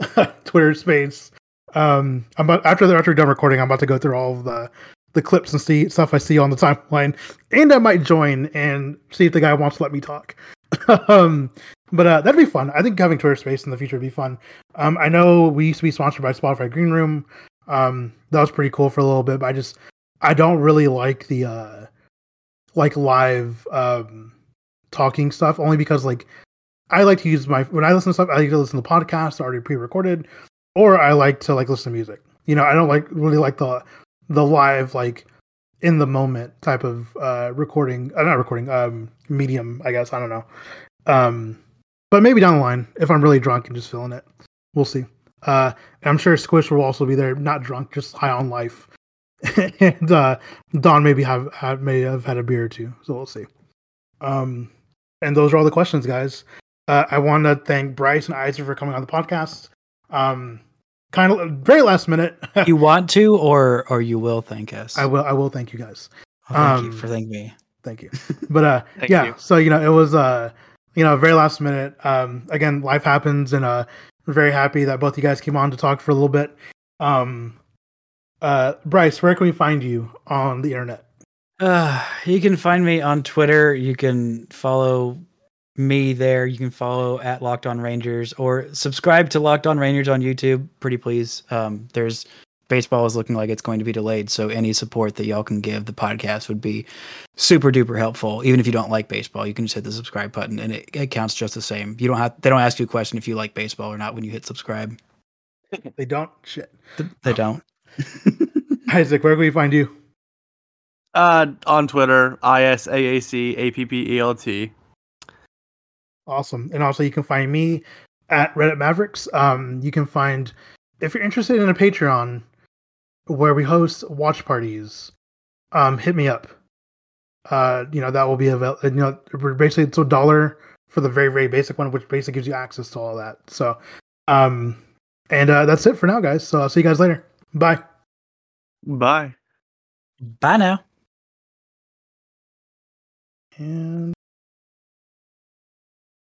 Twitter space. Um, I'm about after the after we're done recording, I'm about to go through all of the the clips and see stuff I see on the timeline, and I might join and see if the guy wants to let me talk. um, but uh, that'd be fun. I think having Twitter space in the future would be fun. Um, I know we used to be sponsored by Spotify Green Room. Um, that was pretty cool for a little bit, but I just I don't really like the uh like live um talking stuff only because like I like to use my when I listen to stuff I like to listen to podcasts already pre-recorded or I like to like listen to music. You know, I don't like really like the the live like in the moment type of uh recording uh, not recording um medium i guess i don't know. Um but maybe down the line if i'm really drunk and just feeling it we'll see. Uh i'm sure squish will also be there not drunk just high on life and uh don maybe have, have may have had a beer or two so we'll see. Um and those are all the questions guys. Uh i want to thank bryce and isaac for coming on the podcast. Um kind of very last minute. You want to, or or you will thank us. i will i will thank you guys. Oh, thank you um, for thanking me. thank you. But uh Thank yeah you. so you know it was uh you know very last minute. Um again life happens and uh we're very happy that both you guys came on to talk for a little bit. Um uh bryce where can we find you on the internet Uh, you can find me on Twitter. You can follow me there. You can follow at Locked On Rangers or subscribe to Locked On Rangers on YouTube. Pretty please. Um, there's baseball is looking like it's going to be delayed, so any support that y'all can give the podcast would be super duper helpful. Even if you don't like baseball, you can just hit the subscribe button, and it, it counts just the same. You don't have they don't ask you a question if you like baseball or not when you hit subscribe. they don't shit They don't. isaac where can we find you Uh, on Twitter, I S A A C A P P E L T. Awesome. And also you can find me at Reddit Mavericks. Um, you can find if you're interested in a Patreon where we host watch parties, um, hit me up. Uh, you know, that will be available. You know, basically it's a dollar for the very, very basic one, which basically gives you access to all that. So um and uh that's it for now, guys. So I'll see you guys later. Bye. Bye. Bye now. And